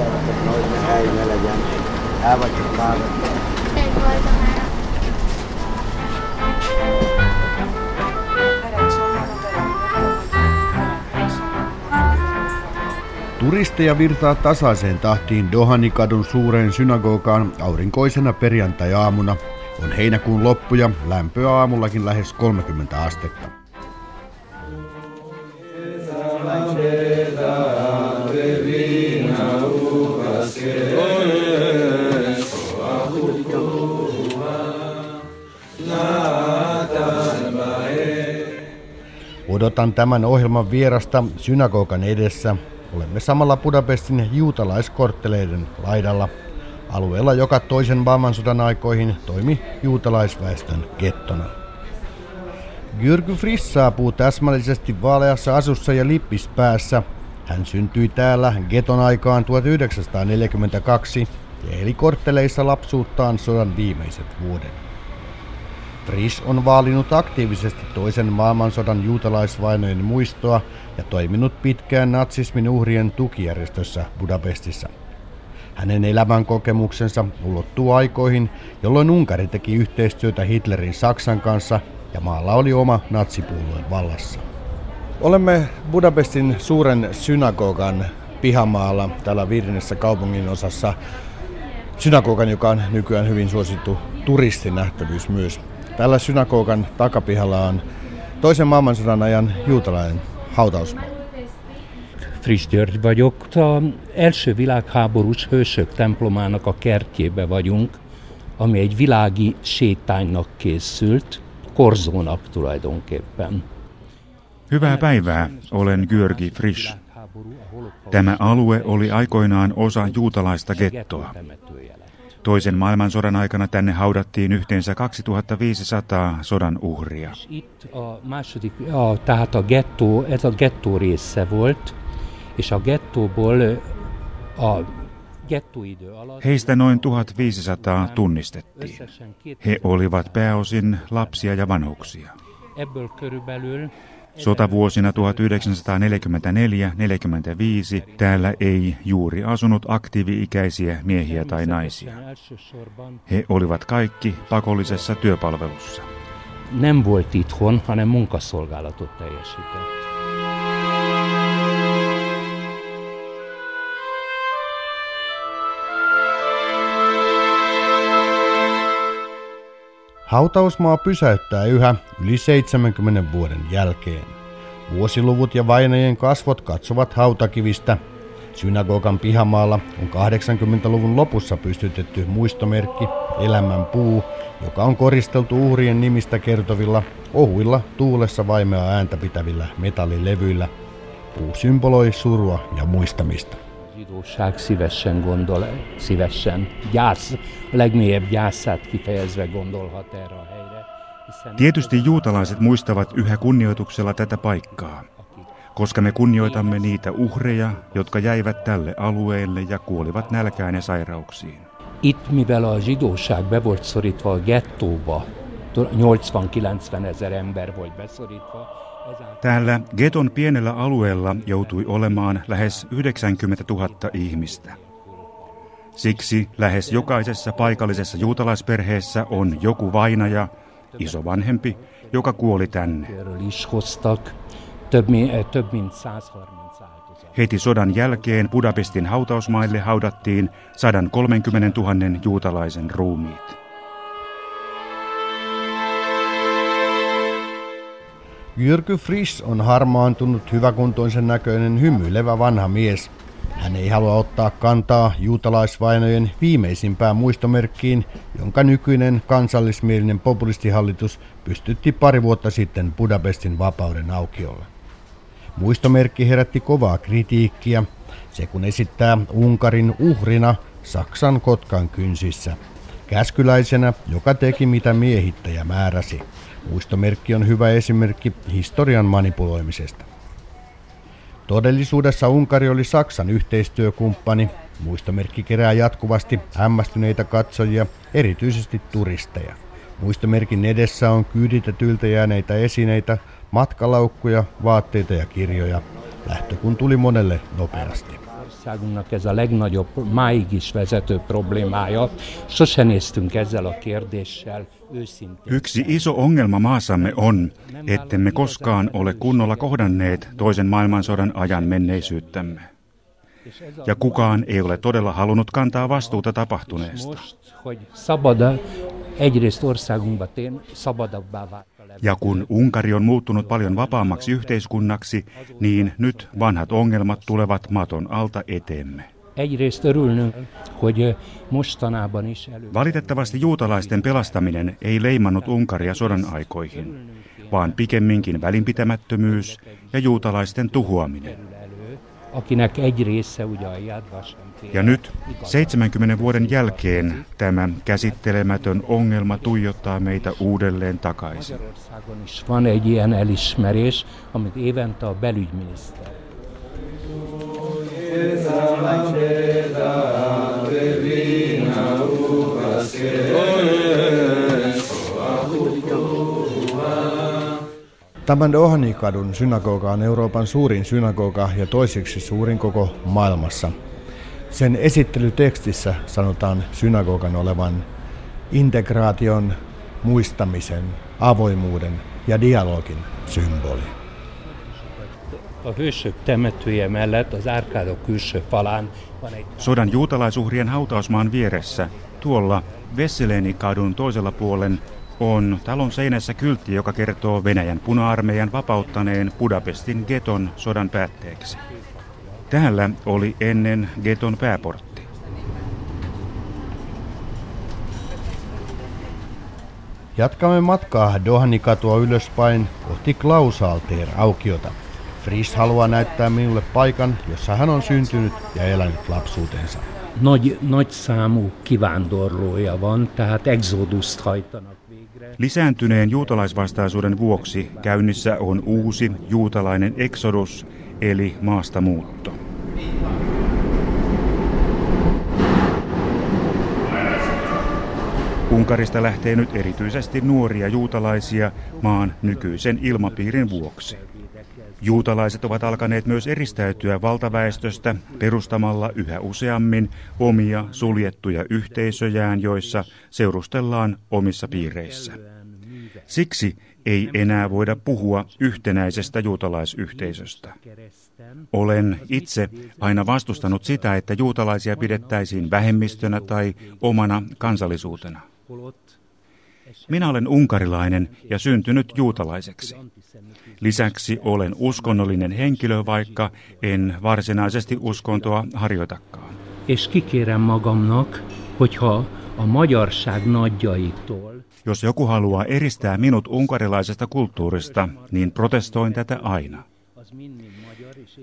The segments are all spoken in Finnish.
Noin. Turisteja virtaa tasaiseen tahtiin Dohanikadun suureen synagogaan aurinkoisena perjantai-aamuna. On heinäkuun loppu ja lämpöä aamullakin lähes 30 astetta. Odotan tämän ohjelman vierasta synagogan edessä. Olemme samalla Budapestin juutalaiskortteleiden laidalla, alueella, joka toisen maailmansodan aikoihin toimi juutalaisväestön gettona. Jyrky Friss saapuu täsmällisesti vaaleassa asussa ja lippis päässä. Hän syntyi täällä geton aikaan 1942 ja eli kortteleissa lapsuuttaan sodan viimeiset vuodet. Frisch on vaalinut aktiivisesti toisen maailmansodan juutalaisvainojen muistoa ja toiminut pitkään natsismin uhrien tukijärjestössä Budapestissa. Hänen elämän kokemuksensa ulottuu aikoihin, jolloin Unkari teki yhteistyötä Hitlerin Saksan kanssa ja maalla oli oma natsipuolueen vallassa. Olemme Budapestin suuren synagogan pihamaalla täällä viidennessä kaupungin osassa. Synagogan, joka on nykyään hyvin suosittu turistinähtävyys myös. Tällä synagogan takapihalla on toisen maailmansodan ajan juutalainen hautausmaa. Friss György vagyok. A első világháborús hősök templomának a kertjébe vagyunk, ami egy világi sétánynak készült, korzónak tulajdonképpen. Hyvää päivää, olen Györgi Frisch. Tämä alue oli aikoinaan osa juutalaista gettoa. Toisen maailmansodan aikana tänne haudattiin yhteensä 2500 sodan uhria. Itt a második, a, tehát a gettó, ez a gettó része volt, és a gettóból a gettóidő alatt Heistä noin 1500 tunnistettiin. He olivat pääosin lapsia ja vanhuksia. ebből körülbelül Sotavuosina 1944-45 täällä ei juuri asunut aktiivi-ikäisiä miehiä tai naisia. He olivat kaikki pakollisessa työpalvelussa. nem volt itthon, hanem munkaszolgálatot teljesített. Hautausmaa pysäyttää yhä yli 70 vuoden jälkeen. Vuosiluvut ja vainajien kasvot katsovat hautakivistä. Synagogan pihamaalla on 80-luvun lopussa pystytetty muistomerkki Elämän puu, joka on koristeltu uhrien nimistä kertovilla ohuilla tuulessa vaimea ääntä pitävillä metallilevyillä. Puu symboloi surua ja muistamista. Zsidóság szívesen gondol, szívesen gyász, a legmélyebb gyászát kifejezve gondolhat erre a helyre. Hiszen Tietysti juutalaiset muistavat yhä kunnioituksella tätä paikkaa, koska me kunnioitamme niitä uhreja, jotka jäivät tälle alueelle ja kuolivat nälkään ja sairauksiin. Itt, mivel a zsidóság be volt szorítva a gettóba, 80-90 ezer ember volt beszorítva, Täällä Geton pienellä alueella joutui olemaan lähes 90 000 ihmistä. Siksi lähes jokaisessa paikallisessa juutalaisperheessä on joku vainaja, isovanhempi, joka kuoli tänne. erről is hoztak több, mi- több mint 130 áldozat. Heti sodan jälkeen Budapestin hautausmaille haudattiin 130 000 juutalaisen ruumiit. Jyrky Frisch on harmaantunut hyväkuntoisen näköinen hymyilevä vanha mies. Hän ei halua ottaa kantaa juutalaisvainojen viimeisimpään muistomerkkiin, jonka nykyinen kansallismielinen populistihallitus pystytti pari vuotta sitten Budapestin vapauden aukiolle. Muistomerkki herätti kovaa kritiikkiä, se kun esittää Unkarin uhrina Saksan kotkan kynsissä. Käskyläisenä, joka teki mitä miehittäjä määräsi. Muistomerkki on hyvä esimerkki historian manipuloimisesta. Todellisuudessa Unkari oli Saksan yhteistyökumppani. Muistomerkki kerää jatkuvasti hämmästyneitä katsojia, erityisesti turisteja. Muistomerkin edessä on kyyditetyiltä jääneitä esineitä, matkalaukkuja, vaatteita ja kirjoja. Lähtö kun tuli monelle nopeasti. országunknak ez a legnagyobb, máig is vezető problémája. Néztünk ezzel a kérdéssel. Yksi iso ongelma maassamme on, ettemme koskaan ole kunnolla kohdanneet toisen maailmansodan ajan menneisyyttämme. Ja kukaan ei ole todella halunnut kantaa vastuuta tapahtuneesta. Ja kun Unkari on muuttunut paljon vapaammaksi yhteiskunnaksi, niin nyt vanhat ongelmat tulevat maton alta eteemme. Valitettavasti juutalaisten pelastaminen ei leimannut Unkaria sodan aikoihin, vaan pikemminkin välinpitämättömyys ja juutalaisten tuhoaminen. Ja nyt 70 vuoden jälkeen tämä käsittelemätön ongelma tuijottaa meitä uudelleen takaisin. Van egy ilyen elismerés, amit évente a belügyminiszter. Tämän Dohanikadun synagoga on Euroopan suurin synagoga ja toiseksi suurin koko maailmassa. Sen esittelytekstissä sanotaan synagogan olevan integraation, muistamisen, avoimuuden ja dialogin symboli. A hősök temetője mellett az árkádok külső falán van egy... Sodan juutalaisuhrien hautausmaan vieressä, tuolla Vesseleni kadun toisella puolen, on talon seinässä kyltti, joka kertoo Venäjän puna-armeijan vapauttaneen Budapestin geton sodan päätteeksi. Täällä oli ennen geton pääportti. Jatkamme matkaa Dohanikatua ylöspäin kohti Klausalteer aukiota. Fris haluaa näyttää minulle paikan, jossa hän on syntynyt ja elänyt lapsuutensa. Nagy, nagy számú kivándorlója van, tehát exodust hajtanak végre. Lisääntyneen juutalaisvastaisuuden vuoksi käynnissä on uusi juutalainen exodus, eli maastamuutto. Unkarista lähtee nyt erityisesti nuoria juutalaisia maan nykyisen ilmapiirin vuoksi. Juutalaiset ovat alkaneet myös eristäytyä valtaväestöstä perustamalla yhä useammin omia suljettuja yhteisöjään, joissa seurustellaan omissa piireissä. Siksi ei enää voida puhua yhtenäisestä juutalaisyhteisöstä. Olen itse aina vastustanut sitä, että juutalaisia pidettäisiin vähemmistönä tai omana kansallisuutena. Minä olen unkarilainen ja syntynyt juutalaiseksi. Lisäksi olen uskonnollinen henkilö, vaikka en varsinaisesti uskontoa harjoitakaan. És kikérem magamnak, hogyha a magyarság nagyjaitól Jos joku haluaa eristää minut unkarilaisesta kulttuurista, niin protestoin tätä aina.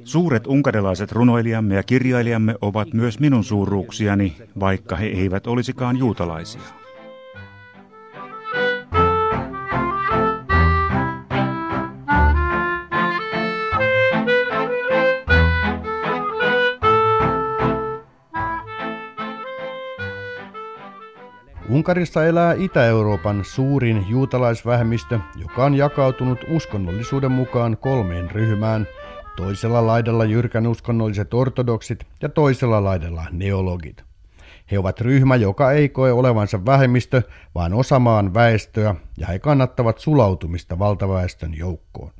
Suuret unkarilaiset runoilijamme ja kirjailijamme ovat myös minun suuruuksiani, vaikka he eivät olisikaan juutalaisia. Unkarissa elää Itä-Euroopan suurin juutalaisvähemmistö, joka on jakautunut uskonnollisuuden mukaan kolmeen ryhmään. Toisella laidalla jyrkän uskonnolliset ortodoksit ja toisella laidalla neologit. He ovat ryhmä, joka ei koe olevansa vähemmistö, vaan osa maan väestöä, ja he kannattavat sulautumista valtaväestön joukkoon.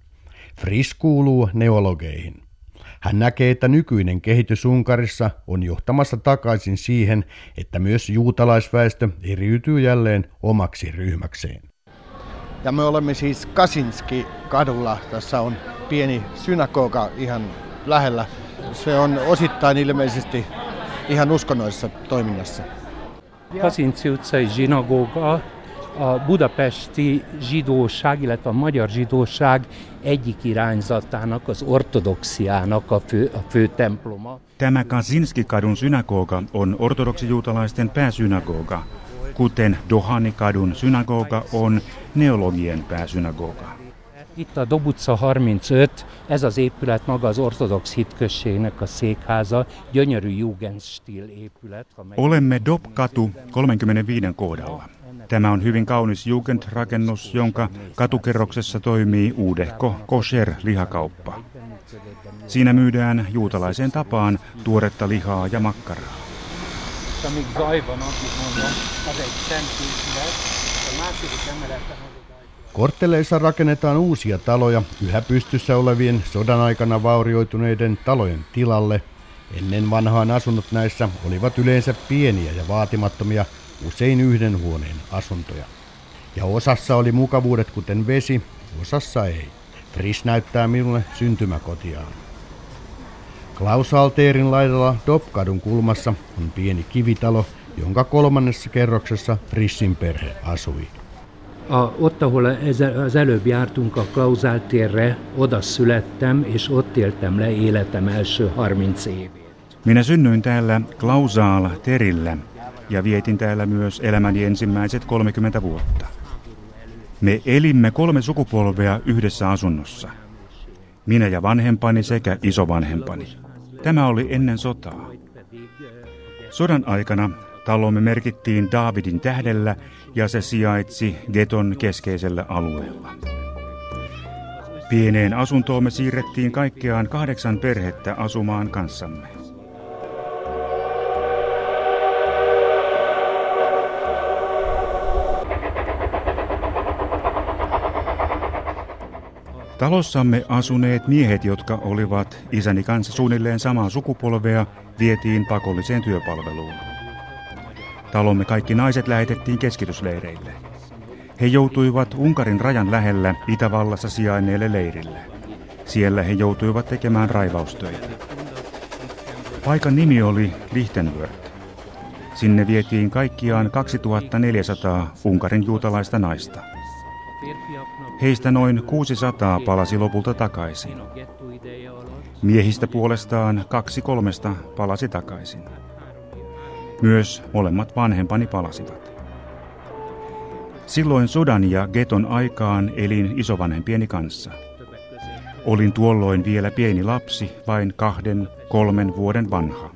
Fris kuuluu neologeihin. Hän näkee, että nykyinen kehitys Unkarissa on johtamassa takaisin siihen, että myös juutalaisväestö eriytyy jälleen omaksi ryhmäkseen. Ja me olemme siis Kasinski kadulla. Tässä on pieni synagoga ihan lähellä. Se on osittain ilmeisesti ihan uskonnollisessa toiminnassa. Kazinci utcai zsinagóga a budapesti zsidóság, illetve a magyar zsidóság egyik irányzatának, az ortodoxiának a fő, a fő temploma. Tämä Kazinski-kadun synagoga on ortodoksijuutalaisten pääsynagoga, kuten Dohanikadun synagoga on neologien pääsynagoga. Itt a Dobutca 35, ez az épület maga az ortodox hitközségnek a székháza, gyönyörű Jugendstil épület. Olemme Dobkatu 35 kohdalla. Tämä on hyvin kaunis Jugendrakennus, jonka katukerroksessa toimii uudehko kosher-lihakauppa. Siinä myydään juutalaiseen tapaan tuoretta lihaa ja makkaraa. Amíg zaj van, addig mondom, az egy szent épület, a második emeleten az egy Kortteleissa rakennetaan uusia taloja yhä pystyssä olevien sodan aikana vaurioituneiden talojen tilalle. Ennen vanhaan asunnot näissä olivat yleensä pieniä ja vaatimattomia, usein yhden huoneen asuntoja. Ja osassa oli mukavuudet kuten vesi, osassa ei. Tris näyttää minulle syntymäkotiaan. Klaus Alteerin laidalla Dopkadun kulmassa on pieni kivitalo, jonka kolmannessa kerroksessa Trissin perhe asui. A, ott, ahol az előbb jártunk a Klauzál térre, oda születtem, és ott éltem le életem első 30 évét. Minä synnyin täällä Klausaal Terillä ja vietin täällä myös elämäni ensimmäiset 30 vuotta. Me elimme kolme sukupolvea yhdessä asunnossa. Minä ja vanhempani sekä isovanhempani. Tämä oli ennen sotaa. Sodan aikana talomme merkittiin Daavidin tähdellä ja se sijaitsi geton keskeisellä alueella. Pieneen asuntoomme siirrettiin kaikkeaan kahdeksan perhettä asumaan kanssamme. Talossamme asuneet miehet, jotka olivat isäni kanssa suunnilleen samaa sukupolvea, vietiin pakolliseen työpalveluun. Talomme kaikki naiset lähetettiin keskitysleireille. He joutuivat Unkarin rajan lähellä Itävallassa sijainneelle leirille. Siellä he joutuivat tekemään raivaustöitä. Paikan nimi oli Lichtenwörth. Sinne vietiin kaikkiaan 2400 Unkarin juutalaista naista. Heistä noin 600 palasi lopulta takaisin. Miehistä puolestaan kaksi kolmesta palasi takaisin. Myös molemmat vanhempani palasivat. Silloin sodan ja geton aikaan elin isovanhempieni kanssa. Olin tuolloin vielä pieni lapsi, vain kahden, kolmen vuoden vanha.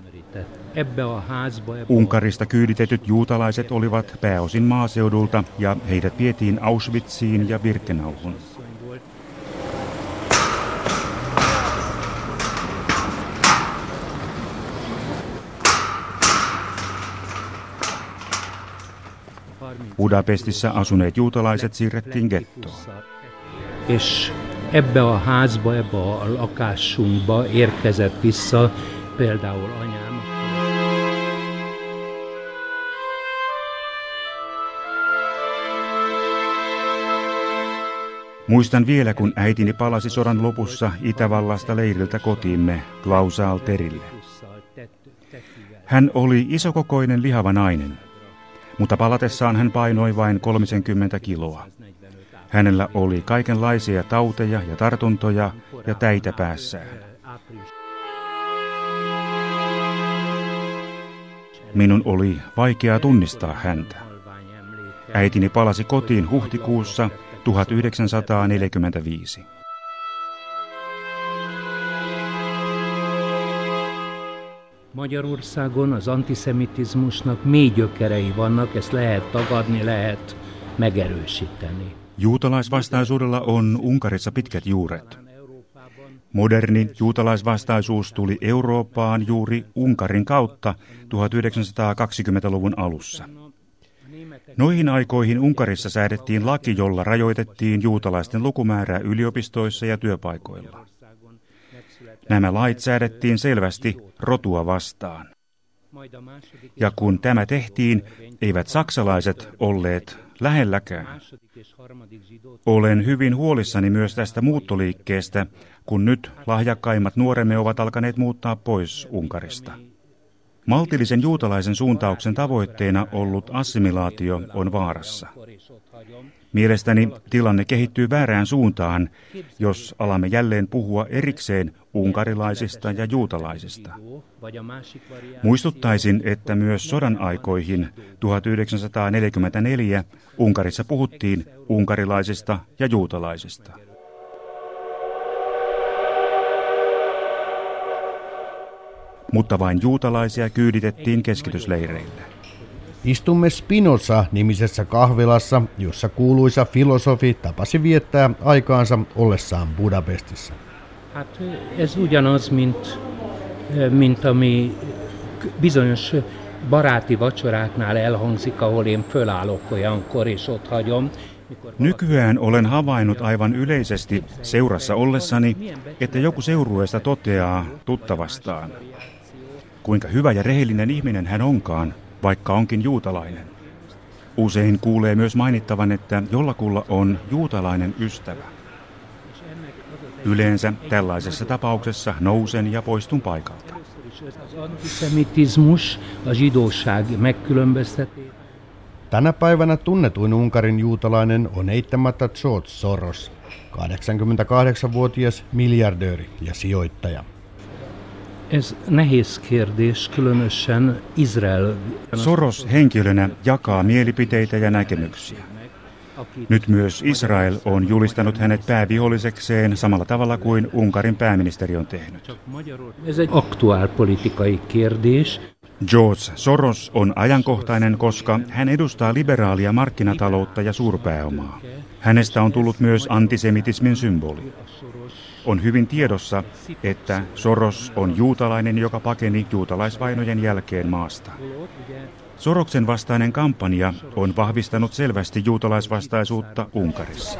Unkarista kyyditetyt juutalaiset olivat pääosin maaseudulta ja heidät vietiin Auschwitziin ja Birkenauhun. Budapestissa asuneet juutalaiset siirrettiin gettoon. Ebbe a házba, ebbe a lakásunkba érkezett vissza például anyám. Muistan vielä, kun äitini palasi sodan lopussa Itävallasta leiriltä kotiimme Klausalterille. Hän oli isokokoinen lihava nainen, mutta palatessaan hän painoi vain 30 kiloa. Hänellä oli kaikenlaisia tauteja ja tartuntoja ja täitä päässään. Minun oli vaikea tunnistaa häntä. Äitini palasi kotiin huhtikuussa 1945. Magyarországon az antiszemitizmusnak mély gyökerei vannak, ezt lehet tagadni, lehet megerősíteni. Juutalaisvastaisuudella on Unkarissa pitkät juuret. Moderni juutalaisvastaisuus tuli Eurooppaan juuri Unkarin kautta 1920-luvun alussa. Noihin aikoihin Unkarissa säädettiin laki, jolla rajoitettiin juutalaisten lukumäärää yliopistoissa ja työpaikoilla. Nämä lait säädettiin selvästi rotua vastaan. Ja kun tämä tehtiin, eivät saksalaiset olleet lähelläkään. Olen hyvin huolissani myös tästä muuttoliikkeestä, kun nyt lahjakkaimmat nuoremme ovat alkaneet muuttaa pois Unkarista. Maltillisen juutalaisen suuntauksen tavoitteena ollut assimilaatio on vaarassa. Mielestäni tilanne kehittyy väärään suuntaan, jos alamme jälleen puhua erikseen unkarilaisista ja juutalaisista. Muistuttaisin, että myös sodan aikoihin 1944 Unkarissa puhuttiin unkarilaisista ja juutalaisista. Mutta vain juutalaisia kyyditettiin keskitysleireille. Istumme Spinoza-nimisessä kahvilassa, jossa kuuluisa filosofi tapasi viettää aikaansa ollessaan Budapestissa. Hát ez ugyanaz, mint, mint ami bizonyos baráti vacsoráknál elhangzik, ahol én fölállok olyankor, és ott hagyom. Nykyään olen havainnut aivan yleisesti seurassa ollessani, että joku seurueesta toteaa tuttavastaan. Kuinka hyvä ja rehellinen ihminen hän onkaan, vaikka onkin juutalainen. Usein kuulee myös mainittavan, että jollakulla on juutalainen ystävä. Yleensä tällaisessa tapauksessa nousen ja poistun paikalta. Tänä päivänä tunnetuin Unkarin juutalainen on eittämättä George Soros, 88-vuotias miljardööri ja sijoittaja. Ez nehéz kérdés, különösen Izrael. Soros henkilönä jakaa mielipiteitä ja näkemyksiä. Nyt myös Israel on julistanut hänet päävihollisekseen samalla tavalla kuin Unkarin pääministeri on tehnyt. Ez egy aktuálpolitikai kérdés. George Soros on ajankohtainen, koska hän edustaa liberaalia markkinataloutta ja suurpääomaa. Hänestä on tullut myös antisemitismin symboli. On hyvin tiedossa, että Soros on juutalainen, joka pakeni juutalaisvainojen jälkeen maasta. Soroksen vastainen kampanja on vahvistanut selvästi juutalaisvastaisuutta Unkarissa.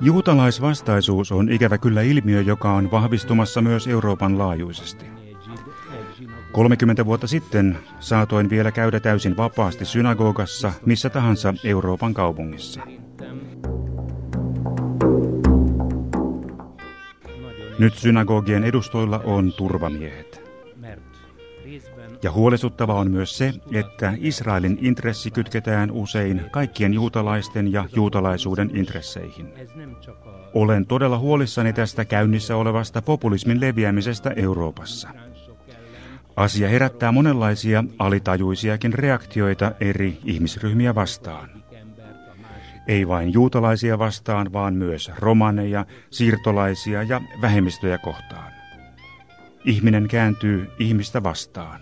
Juutalaisvastaisuus on ikävä kyllä ilmiö, joka on vahvistumassa myös Euroopan laajuisesti. 30 vuotta sitten saatoin vielä käydä täysin vapaasti synagogassa missä tahansa Euroopan kaupungissa. Nyt synagogien edustoilla on turvamiehet. Ja huolestuttava on myös se, että Israelin intressi kytketään usein kaikkien juutalaisten ja juutalaisuuden intresseihin. Olen todella huolissani tästä käynnissä olevasta populismin leviämisestä Euroopassa. Asia herättää monenlaisia alitajuisiakin reaktioita eri ihmisryhmiä vastaan. Ei vain juutalaisia vastaan, vaan myös romaneja, siirtolaisia ja vähemmistöjä kohtaan. Ihminen kääntyy ihmistä vastaan.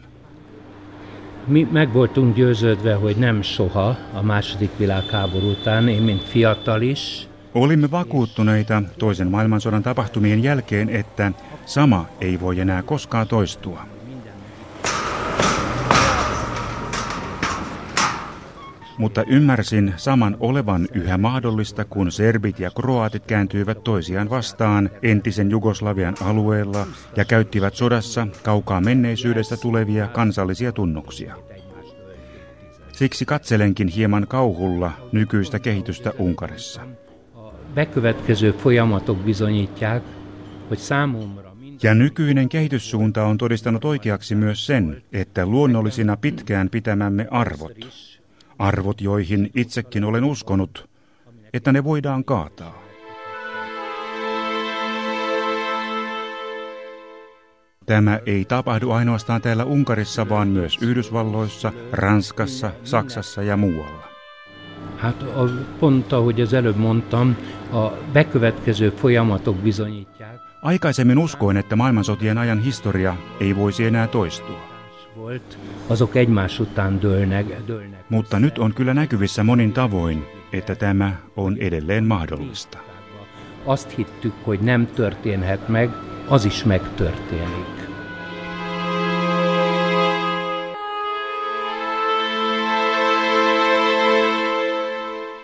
Mi meg voltunk győződve, hogy nem soha a második világháború után, én mint fiatal is, Olimme vakuuttuneita toisen maailmansodan tapahtumien jälkeen, että sama ei voi enää koskaan toistua. Mutta ymmärsin saman olevan yhä mahdollista, kun serbit ja kroatit kääntyivät toisiaan vastaan entisen Jugoslavian alueella ja käyttivät sodassa kaukaa menneisyydestä tulevia kansallisia tunnuksia. Siksi katselenkin hieman kauhulla nykyistä kehitystä Unkarissa. bekövetkező folyamatok bizonyítják, hogy számomra Ja nykyinen kehityssuunta on todistanut oikeaksi myös sen, että luonnollisina pitkään pitämämme arvot, arvot joihin itsekin olen uskonut, että ne voidaan kaataa. Tämä ei tapahdu ainoastaan täällä Unkarissa, vaan myös Yhdysvalloissa, Ranskassa, Saksassa ja muualla. Hát a, pont ahogy az előbb mondtam, a bekövetkező folyamatok bizonyítják, Aikaisemmin uskoin, että maailmansotien ajan historia ei voisi enää toistua. Volt, azok egymás után dőlnek, dőlnek. Mutta nyt on kyllä näkyvissä monin tavoin, että tämä on edelleen mahdollista. Azt hittük, hogy nem történhet meg, az is megtörténik.